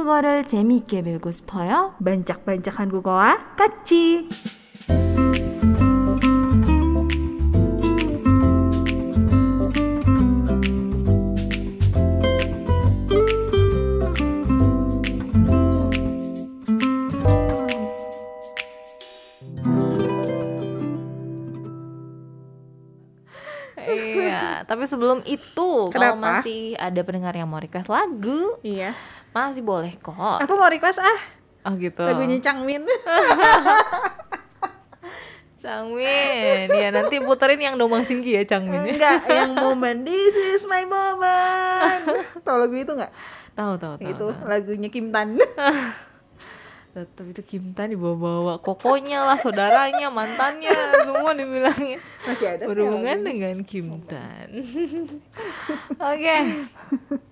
한국어를 재미있게 배우고 싶어요? Bancak-bancak 한국어와 같이. iya, tapi sebelum itu kalau Kenapa? masih ada pendengar yang mau request lagu, Iya. masih boleh kok. Aku mau request ah Oh gitu. lagunya Changmin. Changmin. Ya nanti puterin yang Domang Singki ya Changmin. Enggak, yang moment This is my moment. Tahu lagu itu enggak? Tahu tahu tahu. Itu tahu. lagunya Kim Tan. Tetap itu Kim Tan dibawa-bawa kokonya lah, saudaranya, mantannya, semua dibilangnya Masih ada berhubungan dengan Kim Tan. Oke.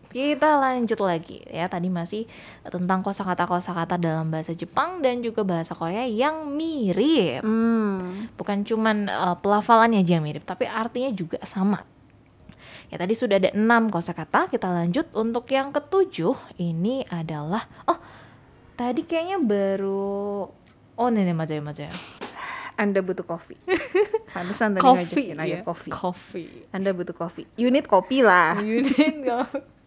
Kita lanjut lagi ya. Tadi masih tentang kosakata-kosakata dalam bahasa Jepang dan juga bahasa Korea yang mirip. Hmm. Bukan cuman uh, pelafalannya aja mirip, tapi artinya juga sama. Ya tadi sudah ada enam kosakata. Kita lanjut untuk yang ketujuh ini adalah oh tadi kayaknya baru oh nenek maju ya. Anda butuh kopi. Pantesan tadi ngajakin ayo iya. kopi. Kopi. Anda butuh kopi. Unit kopi lah. Unit kopi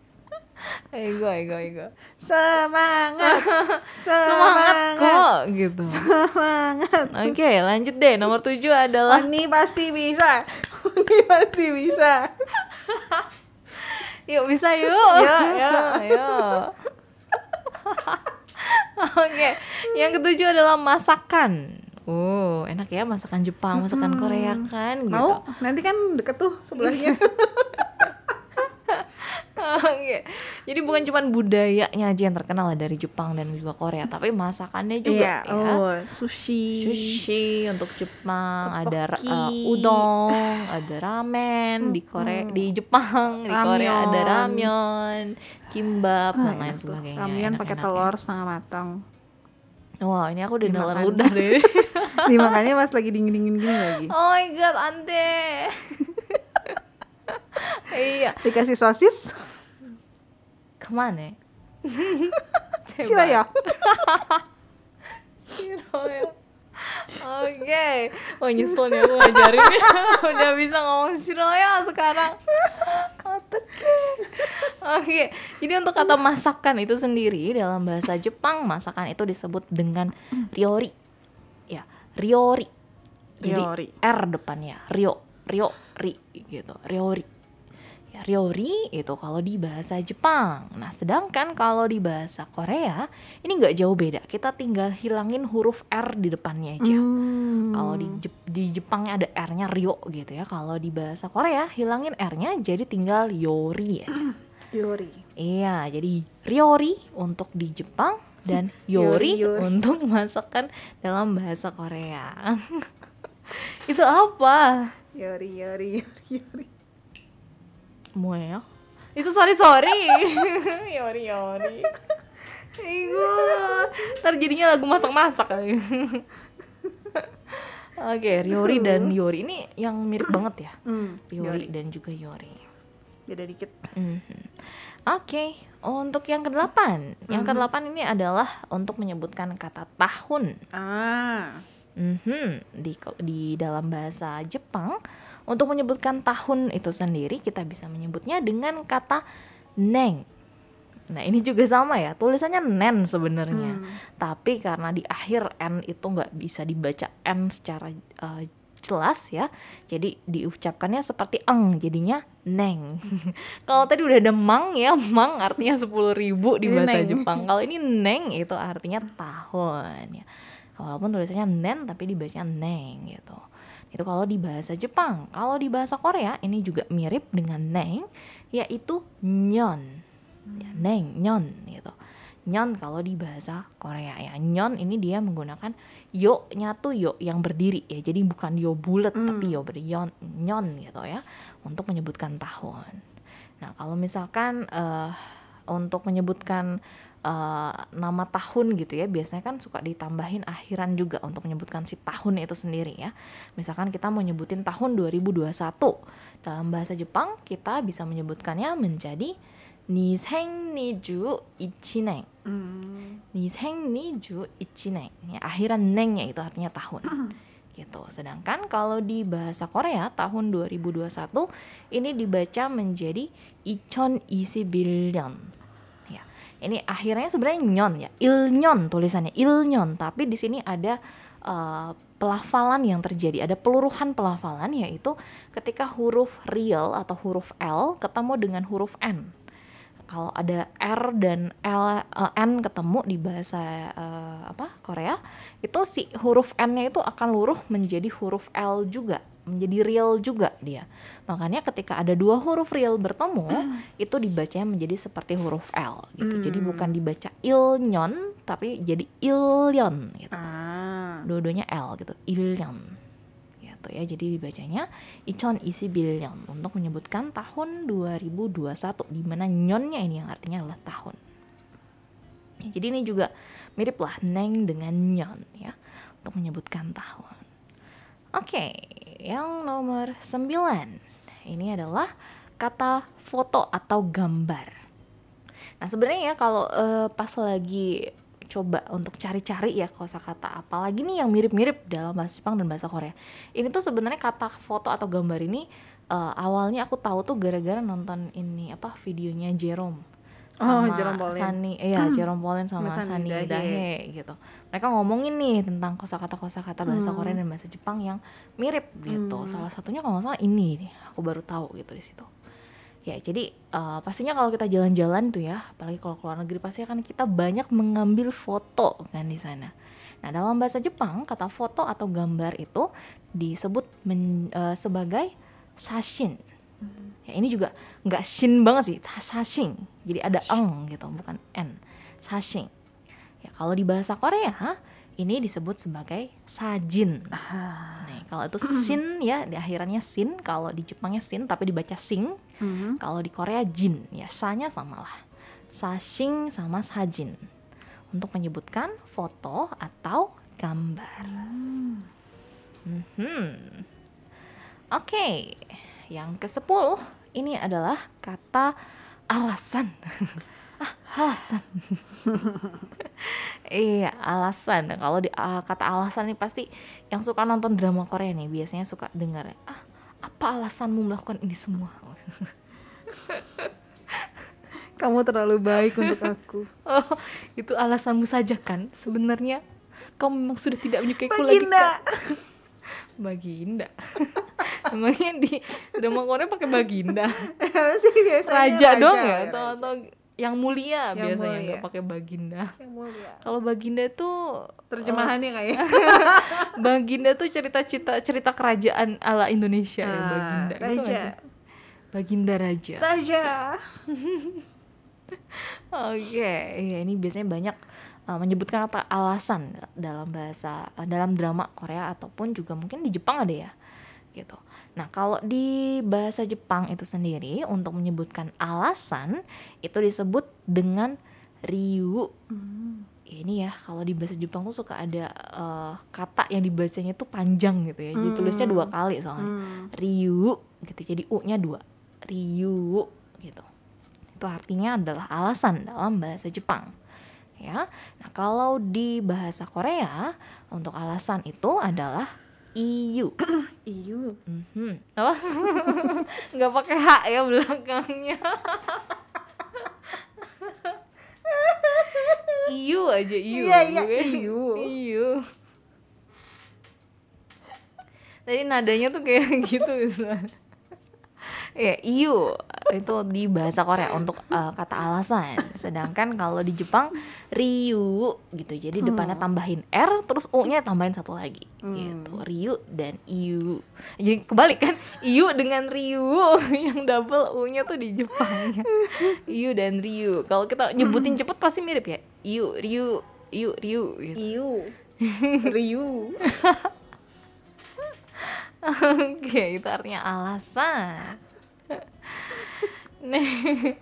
ego ego ego Semangat. semangat kok gitu Semangat. oke lanjut deh nomor tujuh adalah Oni pasti bisa. Oni pasti bisa. yuk bisa yuk ya. ayo oke yang ketujuh adalah masakan Oh, enak ya masakan Jepang, masakan Korea kan gitu. Mau? Nanti kan deket tuh sebelahnya. Oke. Jadi bukan cuma budayanya aja yang terkenal lah dari Jepang dan juga Korea, tapi masakannya juga Iya, ya. oh, sushi. Sushi untuk Jepang, ada uh, udon, ada ramen di Korea, di Jepang, di Korea ada Ramyeon. ramyeon, kimbap dan lain sebagainya. Ramen pakai ya. telur setengah matang. Wow, ini aku udah nelan ludah deh. Dimakannya pas lagi dingin-dingin gini lagi. oh my god, ante. iya, Dikasih sosis, ke mana? Coba. Shiraya. Shiraya. Oke, wah nyesel nih aku ngajarin Udah bisa ngomong Shiraya sekarang Oke Oke, jadi untuk kata masakan itu sendiri. Dalam bahasa Jepang, masakan itu disebut dengan Ryori. Ya, Ryori. Jadi Ryori. R depannya, Ryo Ryo, Ri gitu, Ryori Ya, Ryori itu kalau di bahasa Jepang. Nah, sedangkan kalau di bahasa Korea ini nggak jauh beda. Kita tinggal hilangin huruf R di depannya aja. Hmm. Kalau di Jep- di Jepangnya ada R-nya Ryo gitu ya. Kalau di bahasa Korea hilangin R-nya jadi tinggal Yori aja. Yori. Iya, jadi Ryori untuk di Jepang dan Yori, Yori, Yori. untuk masakan dalam bahasa Korea. itu apa? Yori, Yori, Yori, Yori. Moya itu sorry sorry yori yori Igu ntar jadinya lagu masak-masak. Oke, Ryori dan Yori ini yang mirip banget ya. Hmm, Ryori dan juga Yori. Beda dikit. Mhm. Oke, untuk yang kedelapan, yang kedelapan ini adalah untuk menyebutkan kata tahun. Ah. Mhm, di di dalam bahasa Jepang untuk menyebutkan tahun itu sendiri kita bisa menyebutnya dengan kata neng. Nah, ini juga sama ya, tulisannya nen sebenarnya. Tapi karena di akhir n itu nggak bisa dibaca n secara eh, jelas ya. Jadi diucapkannya seperti eng, jadinya neng. Kalau tadi udah ada mang ya, mang artinya 10.000 ribu di Ini bahasa neng. Jepang. Kalau ini neng itu artinya tahun ya. Walaupun tulisannya nen tapi dibacanya neng gitu. Itu kalau di bahasa Jepang. Kalau di bahasa Korea ini juga mirip dengan neng yaitu nyon. Ya, neng, nyon gitu. Nyon kalau di bahasa Korea ya. Nyon ini dia menggunakan yo-nya tuh yo yang berdiri ya. Jadi bukan yo bulat tapi yo berdiri yon, nyon gitu ya untuk menyebutkan tahun. Nah, kalau misalkan eh, untuk menyebutkan uh, nama tahun gitu ya biasanya kan suka ditambahin akhiran juga untuk menyebutkan si tahun itu sendiri ya. Misalkan kita mau nyebutin tahun 2021 dalam bahasa Jepang kita bisa menyebutkannya menjadi Niseng Nishengniju Ichineng. Hmm. Niseng Nishengniju Ichineng. Ya, akhiran nengnya itu artinya tahun. Hmm. Gitu. Sedangkan kalau di bahasa Korea tahun 2021 ini dibaca menjadi Ichon Isi Billion. Ini akhirnya sebenarnya nyon ya. Ilnyon tulisannya ilnyon, tapi di sini ada uh, pelafalan yang terjadi, ada peluruhan pelafalan yaitu ketika huruf real atau huruf L ketemu dengan huruf N. Kalau ada R dan L uh, N ketemu di bahasa uh, apa Korea itu si huruf N-nya itu akan luruh menjadi huruf L juga menjadi real juga dia makanya ketika ada dua huruf real bertemu mm. itu dibacanya menjadi seperti huruf L gitu mm. jadi hmm. bukan dibaca ilnyon tapi jadi ilyon gitu ah. dua-duanya L gitu ilyon gitu ya. Jadi dibacanya Ichon isi billion untuk menyebutkan tahun 2021 di mana nyonnya ini yang artinya adalah tahun. Ya, jadi ini juga mirip lah neng dengan nyon ya untuk menyebutkan tahun. Oke, yang nomor 9 ini adalah kata foto atau gambar. Nah sebenarnya ya kalau uh, pas lagi coba untuk cari-cari ya kosakata apalagi nih yang mirip-mirip dalam bahasa Jepang dan bahasa Korea. Ini tuh sebenarnya kata foto atau gambar ini uh, awalnya aku tahu tuh gara-gara nonton ini apa videonya Jerome sama oh, Jerome Pauline. Sani, iya hmm. Jerome Pauline sama Sani Dahe. Dahe gitu. Mereka ngomongin nih tentang kosakata-kosakata bahasa hmm. Korea dan bahasa Jepang yang mirip gitu. Hmm. Salah satunya kalau nggak salah ini nih, aku baru tahu gitu di situ ya jadi uh, pastinya kalau kita jalan-jalan tuh ya apalagi kalau keluar negeri pasti akan kita banyak mengambil foto kan di sana nah dalam bahasa Jepang kata foto atau gambar itu disebut men, uh, sebagai sashin hmm. Ya ini juga nggak shin banget sih sashin jadi ada eng gitu bukan n sashin ya kalau di bahasa Korea ini disebut sebagai sajin. Ah. Nih, kalau itu sin ya di akhirannya sin, kalau di Jepangnya sin tapi dibaca sing. Mm-hmm. Kalau di Korea jin, ya sanya sama lah. Sashing sama sajin. Untuk menyebutkan foto atau gambar. Mm. Mm-hmm. Oke, okay. Yang ke-10 ini adalah kata alasan. ah, alasan. Iya, alasan. Kalau di uh, kata alasan nih pasti yang suka nonton drama Korea nih biasanya suka dengar ah apa alasanmu melakukan ini semua? Kamu terlalu baik untuk aku. Oh, itu alasanmu saja kan? Sebenarnya kamu memang sudah tidak menyukaiku lagi kan? Baginda. Emangnya di drama Korea pakai Baginda? Raja, raja dong ya, atau atau yang mulia yang biasanya nggak pakai baginda. Kalau baginda tuh terjemahannya uh, kayak baginda tuh cerita-cerita cerita kerajaan ala Indonesia ah, ya baginda. Raja. Gitu baginda raja. Raja. Oke, okay. ya, ini biasanya banyak uh, menyebutkan kata alasan dalam bahasa uh, dalam drama Korea ataupun juga mungkin di Jepang ada ya, gitu. Nah, kalau di bahasa Jepang itu sendiri untuk menyebutkan alasan itu disebut dengan ryu. Hmm. Ini ya, kalau di bahasa Jepang tuh suka ada uh, kata yang dibacanya tuh panjang gitu ya. Hmm. Ditulisnya dua kali soalnya. Hmm. Ryu gitu. Jadi u-nya dua. Ryu gitu. Itu artinya adalah alasan dalam bahasa Jepang. Ya. Nah, kalau di bahasa Korea untuk alasan itu adalah iu iu mm-hmm. apa nggak pakai h ya belakangnya. Iu aja iu iya iya iu iu tadi nadanya tuh kayak gitu misalnya ya iu itu di bahasa Korea untuk uh, kata alasan. Sedangkan kalau di Jepang ryu gitu. Jadi hmm. depannya tambahin r terus u nya tambahin satu lagi. Hmm. gitu ryu dan iu. Jadi kebalik kan iu dengan ryu yang double u nya tuh di Jepang iu dan ryu kalau kita nyebutin cepet pasti mirip ya. Iu ryu iu ryu gitu. iu. Ryu Oke, itu artinya alasan. Nih.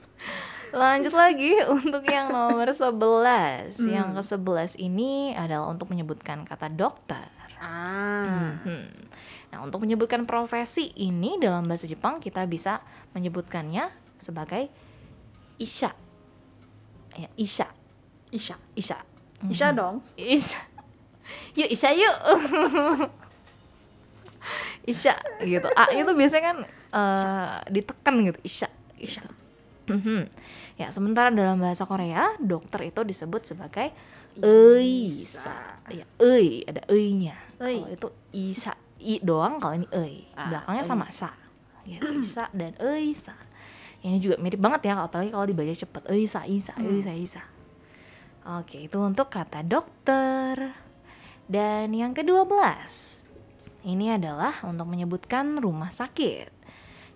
Lanjut lagi untuk yang nomor 11. Hmm. Yang ke-11 ini adalah untuk menyebutkan kata dokter. Ah. Hmm. Nah, untuk menyebutkan profesi ini dalam bahasa Jepang kita bisa menyebutkannya sebagai isha. Ya, isha. Isya. Isya. Isya dong. Isya. Yuk Isya yuk. Isya gitu. A itu biasanya kan eh, ditekan gitu. Isya. Isya. Mhm. Ya, sementara dalam bahasa Korea, dokter itu disebut sebagai Eisa. Ya, ei, ada. Ei. Kalau itu Isa, i doang, kalau ini ei. Ah, Belakangnya sama sa. Ya, Isa dan Eisa. Ini juga mirip banget ya, apalagi kalau dibaca cepet. Eisa, Isa, Eisa, Isa. Oke, itu untuk kata dokter. Dan yang ke-12. Ini adalah untuk menyebutkan rumah sakit.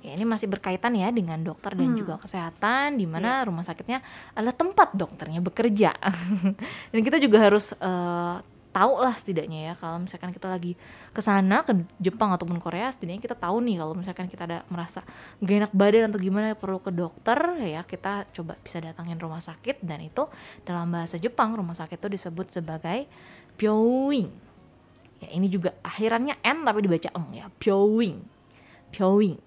Ya, ini masih berkaitan ya dengan dokter dan juga kesehatan di mana rumah sakitnya adalah tempat dokternya bekerja. dan kita juga harus eh, tahu lah setidaknya ya kalau misalkan kita lagi ke sana ke Jepang ataupun Korea setidaknya kita tahu nih kalau misalkan kita ada merasa gak enak badan atau gimana perlu ke dokter ya kita coba bisa datangin rumah sakit dan itu dalam bahasa Jepang rumah sakit itu disebut sebagai pyoing. Ya ini juga akhirannya n tapi dibaca eng ya pyoing. Pyoing.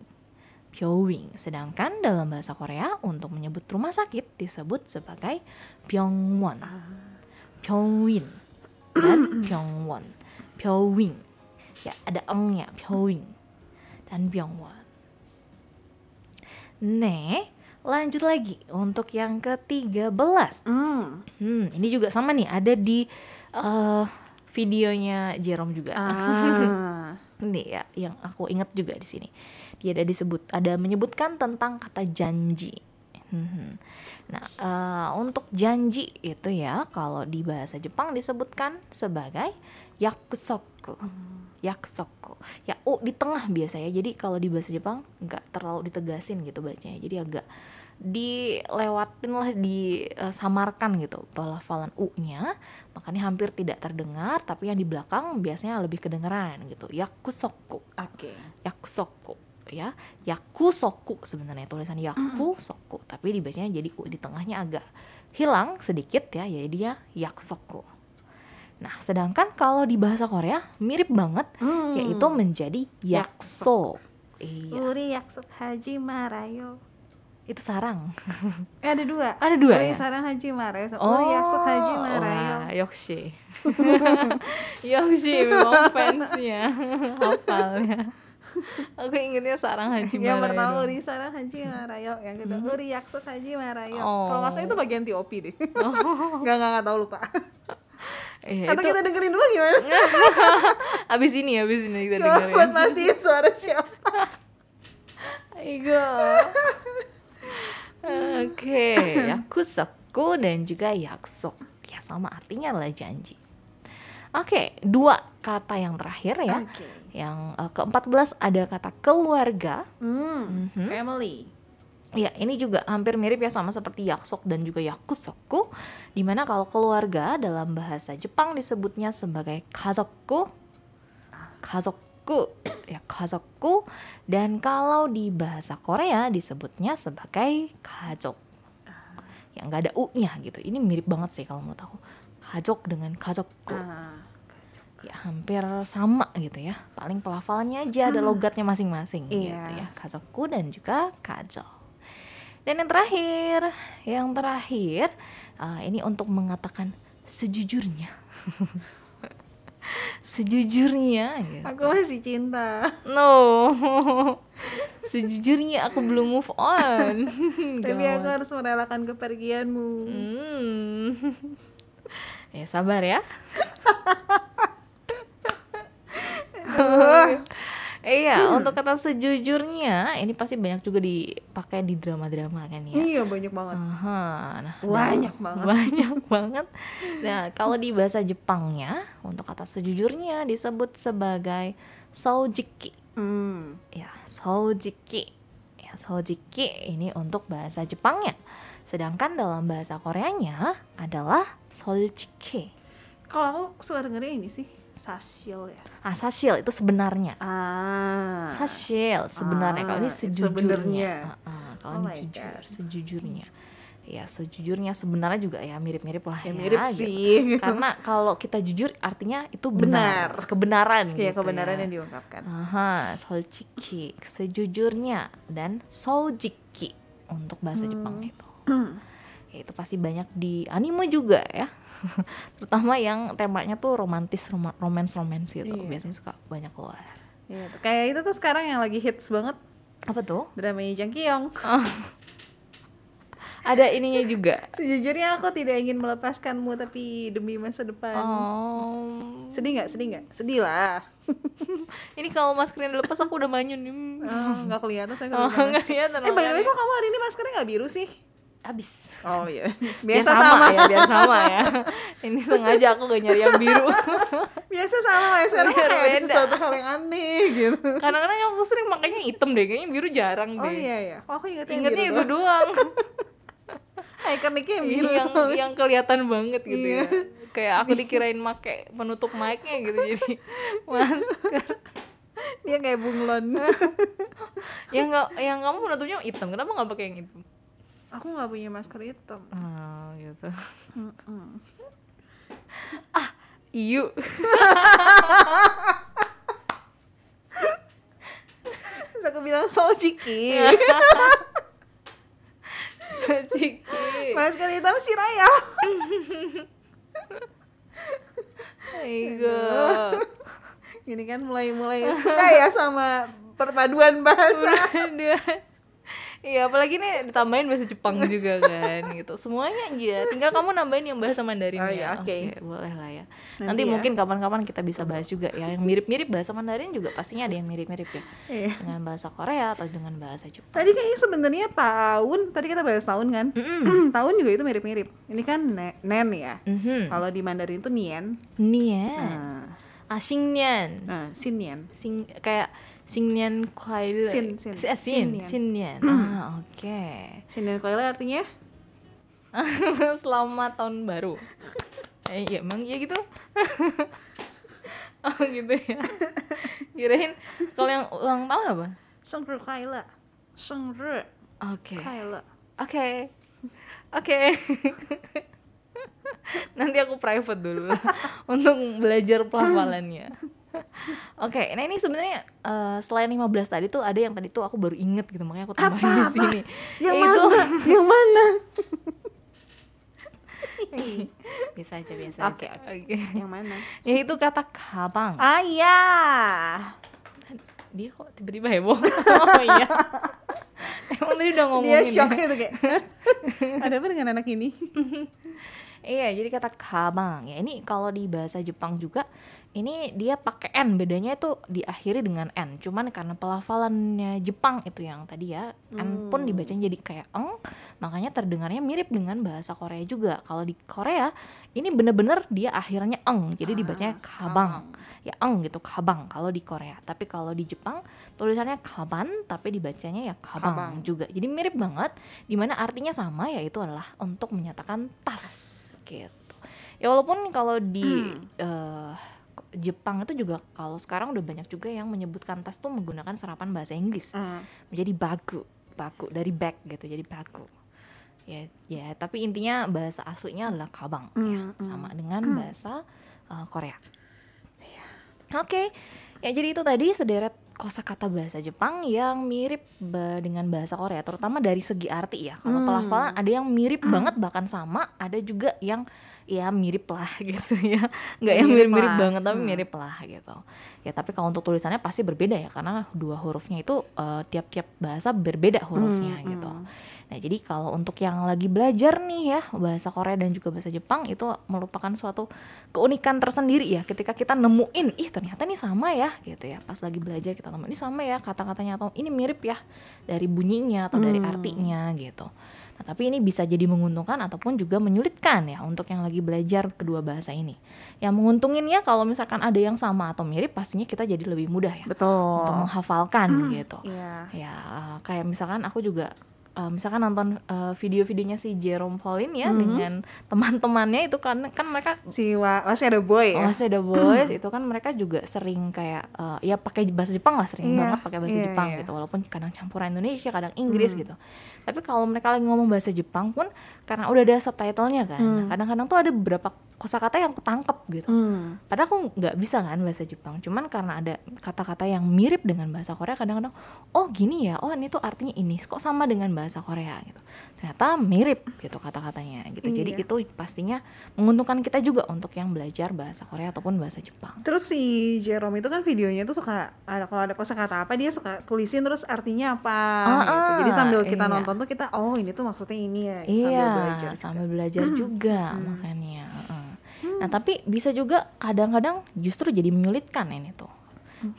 Pyoing. Sedangkan dalam bahasa Korea untuk menyebut rumah sakit disebut sebagai Pyongwon. Pyongwin dan Pyongwon. Pyowing. Ya, ada engnya Pyowing dan Pyongwon. Nih, lanjut lagi untuk yang ke-13. Hmm. Hmm, ini juga sama nih, ada di eh, videonya Jerome juga. Ah. Ini ya yang aku ingat juga di sini. Dia ada disebut ada menyebutkan tentang kata janji. Mhm. Nah, eh, untuk janji itu ya kalau di bahasa Jepang disebutkan sebagai yakusoku. Yakusoku. Ya u di tengah biasanya. Jadi kalau di bahasa Jepang nggak terlalu ditegasin gitu bacanya. Jadi agak dilewatin lah disamarkan gitu pelafalan u-nya makanya hampir tidak terdengar tapi yang di belakang biasanya lebih kedengeran gitu yakusoku Oke. yakusoku ya yakusoku sebenarnya tulisan yakusoku tapi dibacanya jadi u di tengahnya agak hilang sedikit ya jadi dia yakusoku nah sedangkan kalau di bahasa Korea mirip banget Hmm. yaitu menjadi yakso iya Uri yaksuk haji marayo. itu sarang Eh, ada dua. Ada dua Uri ya? sarang haji marayo. Uri yaksuk haji marayo. wah, Yoksi. Yoksi memang fansnya. Hafalnya. Aku ingetnya sarang Haji Yang Marayo pertama dong. Uri sarang haji marayo. Yang kedua Uri yaksuk haji marayo. Oh. Kalau salah itu bagian TOP deh. Nggak nggak nggak tahu lupa. Iya, Atau itu kita dengerin dulu gimana? abis ini abis ini kita Coba buat dengerin. pastiin suara siapa. Aigo. Oke, yakusoku dan juga yaksok. Ya sama artinya adalah janji. Oke, dua kata yang terakhir ya. Oke. Yang eh, ke-14 ada kata keluarga. Hmm. Mhm. Family. Ya, ini juga hampir mirip ya sama seperti yaksok dan juga yakusoku. Di mana kalau keluarga dalam bahasa Jepang disebutnya sebagai kazokku, kazokku, ya kazokku. Dan kalau di bahasa Korea disebutnya sebagai kajok. Yang nggak ada u-nya gitu. Ini mirip banget sih kalau menurut aku. Kajok dengan kazokku. Ah. Ya hampir sama gitu ya. Paling pelafalannya aja ada logatnya masing-masing gitu Iya. ya. Kazokku dan juga kajok. Dan yang terakhir, yang terakhir uh, ini untuk mengatakan sejujurnya. sejujurnya gitu. Aku masih cinta. No. Sejujurnya aku belum move on. Tapi aku Gawat. harus merelakan kepergianmu. Hmm. ya sabar ya. Iya, untuk kata sejujurnya ini pasti banyak juga dipakai di drama-drama kan ya. Iya banyak banget. Aha, nah, Banyak dan- banget. Banyak banget. Nah, kalau di bahasa Jepangnya untuk kata sejujurnya disebut sebagai soujiki. Hmm. Ya, soujiki. Ya, soujiki ini untuk bahasa Jepangnya. Sedangkan dalam bahasa Koreanya adalah solchiki. Kalau aku suka dengerin ini sih sasil ya. Ah, sashil itu sebenarnya. Ah. Sashil sebenarnya. kalau ini Ah, sejujurnya. Ah, ah, kalau Oh ini jujur, God. sejujurnya. Ya, sejujurnya sebenarnya juga ya mirip-mirip lah Ya ya. mirip gitu. sih. Karena kalau kita jujur artinya itu Benar. benar, kebenaran Iya gitu kebenaran ya. yang diungkapkan. Aha, solchiki, sejujurnya dan soujiki untuk bahasa Hmm. Jepang itu. Ya, itu pasti banyak di anime juga ya. Terutama yang temanya tuh romantis, roma- romance-romance gitu. Iya. Biasanya suka banyak keluar. Iya, tuh. kayak itu tuh sekarang yang lagi hits banget Apa tuh? dramanya Jang Kyung. Ada ininya juga. Sejujurnya aku tidak ingin melepaskanmu tapi demi masa depan. Oh. Sedih nggak? Sedih nggak? Sedih lah. Ini kalau maskernya dilepas aku udah manyun nih. Oh, nggak kelihatan saya Oh, kelihatan. Eh by the way kok kamu hari ini maskernya nggak biru sih? Abis. Oh iya. Biar Biasa sama. ya, biar sama ya. Ini sengaja aku gak nyari yang biru. Biasa sama ya sekarang Biar kayak ada beda. sesuatu hal yang aneh gitu. Kadang-kadang aku sering makanya hitam deh, kayaknya biru jarang deh. Oh iya ya. Oh, aku ingetnya, biru itu doang. Ikoniknya yang biru yang soalnya. yang kelihatan banget gitu Iya. ya. Kayak aku dikirain make penutup mic-nya gitu jadi masker. Dia kayak bunglon. yang enggak yang kamu penutupnya hitam. Kenapa nggak pakai yang hitam? Aku nggak punya masker hitam. Ah, gitu. Mm-mm. Iyu. Terus aku bilang so ciki. Ciki. masker hitam si Raya. Aigo. Gini kan mulai-mulai suka ya sama perpaduan bahasa. Iya, apalagi nih ditambahin bahasa Jepang juga kan gitu. Semuanya aja. Tinggal kamu nambahin yang bahasa Mandarin Oh, ya. iya, oke. boleh lah ya. Nanti Nanti, ya. mungkin kapan-kapan kita bisa bahas juga ya. Yang mirip-mirip bahasa Mandarin juga pastinya ada yang mirip-mirip ya. Iya. Dengan bahasa Korea atau dengan bahasa Jepang. Tadi kayaknya sebenarnya tahun, tadi kita bahas tahun kan? tahun juga itu mirip-mirip. Ini kan ne- nen ya. Mhm. Kalau di Mandarin itu nien. Nian. Nah, Ah, Xingnian. nah sin nien. Sing kayak Xingnian Kuai Sin, sin. Eh, Sin, Xingnian. Xingnian. Ah, oke. Sin nien koile artinya? Selamat tahun baru. Eh, iya emang iya gitu. oh gitu ya. Kirain kalau yang ulang tahun apa? Sengre koile. Sengre Oke. koile. Oke. Oke. Nanti aku private dulu untuk belajar pelafalannya. Oke, nah ini sebenarnya eh, selain 15 tadi tuh ada yang tadi tuh aku baru inget gitu makanya aku tambahin di sini. Yang Yaitu- mana? Yang mana? biasa aja biasa Oke, aja. Oke. Yang mana? Yaitu kata kabang. Ah iya. Dia kok tiba-tiba heboh. oh iya. Emang tadi udah Dia ngomongin shock ya? gitu kayak. Ada apa dengan anak ini? Iya, jadi kata kabang ya. Ini kalau di bahasa Jepang juga ini dia pakai n, bedanya itu diakhiri dengan n. Cuman karena pelafalannya Jepang itu yang tadi ya, n pun dibacanya jadi kayak eng, makanya terdengarnya mirip dengan bahasa Korea juga. Kalau di Korea ini bener-bener dia akhirnya eng, jadi dibacanya kabang. Ya eng gitu, kabang kalau di Korea. Tapi kalau di Jepang tulisannya kaban tapi dibacanya ya kabang, Kabang. juga. Jadi mirip banget di mana artinya sama yaitu adalah untuk menyatakan tas gitu. Ya walaupun kalau di eh, Jepang itu juga kalau sekarang udah banyak juga yang menyebutkan tas tuh menggunakan serapan bahasa Inggris Hmm. menjadi bagu, bagu dari bag gitu jadi bagu. Ya, ya tapi intinya bahasa aslinya adalah kabang ya, sama dengan bahasa eh, Korea. Oke, ya jadi itu tadi sederet kosakata bahasa Jepang yang mirip ba- dengan bahasa Korea, terutama dari segi arti ya. Kalau pelafalan ada yang mirip banget bahkan sama, ada juga yang ya mirip lah gitu ya, nggak yang Mirip mirip-mirip banget tapi mirip lah gitu. Ya tapi kalau untuk tulisannya pasti berbeda ya karena dua hurufnya itu eh, tiap-tiap bahasa berbeda hurufnya gitu. Nah, jadi kalau untuk yang lagi belajar nih ya bahasa Korea dan juga bahasa Jepang itu merupakan suatu keunikan tersendiri ya ketika kita nemuin ih ternyata ini sama ya gitu ya. Pas lagi belajar kita nemuin ini sama ya kata-katanya atau ini mirip ya dari bunyinya atau dari artinya gitu. Nah, tapi ini bisa jadi menguntungkan ataupun juga menyulitkan ya untuk yang lagi belajar kedua bahasa ini. Yang menguntunginnya kalau misalkan ada yang sama atau mirip pastinya kita jadi lebih mudah ya Betul. untuk menghafalkan gitu Iya. ya eh, kayak misalkan aku juga eh, misalkan nonton eh, video-videonya si Jerome Pauline ya dengan teman-temannya itu kan kan mereka Si wa masih ada boy ya. Masih ada boys itu kan mereka juga sering kayak eh, ya pakai bahasa Jepang lah sering Iya, banget pakai bahasa iya, Jepang iya. gitu walaupun kadang campuran Indonesia kadang Inggris gitu. Tapi kalau mereka lagi ngomong bahasa Jepang pun karena udah ada subtitlenya kan nah, kadang-kadang tuh ada beberapa kosakata yang ketangkep gitu. Hmm. padahal aku nggak bisa kan bahasa Jepang cuman karena ada kata-kata yang mirip dengan bahasa Korea kadang-kadang oh gini ya? Oh ini tuh artinya ini kok sama dengan bahasa Korea gitu ternyata mirip gitu kata-katanya gitu jadi Iya. itu pastinya menguntungkan kita juga untuk yang belajar bahasa Korea ataupun bahasa Jepang Terus si Jerome itu kan videonya tuh suka ada kalau ada kosakata apa dia suka tulisin terus artinya apa Ah, gitu. ah, Jadi sambil kita iya. nonton tuh kita oh ini tuh maksudnya ini ya iya sambil belajar. juga. sambil belajar juga makanya heeh. nah tapi bisa juga kadang-kadang justru jadi menyulitkan ini tuh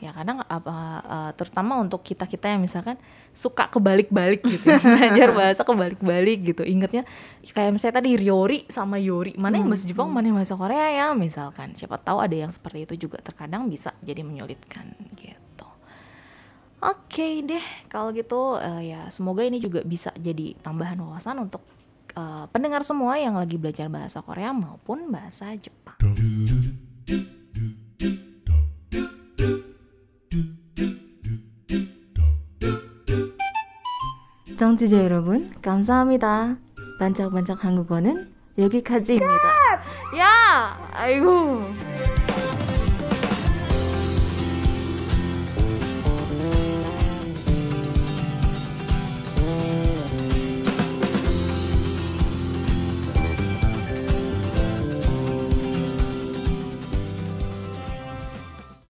ya kadang apa eh, terutama untuk kita kita yang misalkan suka kebalik-balik gitu ya. belajar bahasa kebalik-balik gitu. Ingetnya kayak misalnya tadi Ryori sama Yori. Mana yang bahasa Jepang mana yang bahasa Korea ya misalkan. Siapa tahu ada yang seperti itu juga terkadang bisa jadi menyulitkan gitu. Oke deh, kalau gitu eh, ya semoga ini juga bisa jadi tambahan wawasan untuk eh, pendengar semua yang lagi belajar bahasa Korea maupun bahasa Jepang. 청취자 여러분, 감사합니다. 반짝반짝 한국어는 여기까지입니다. 야! 아이고.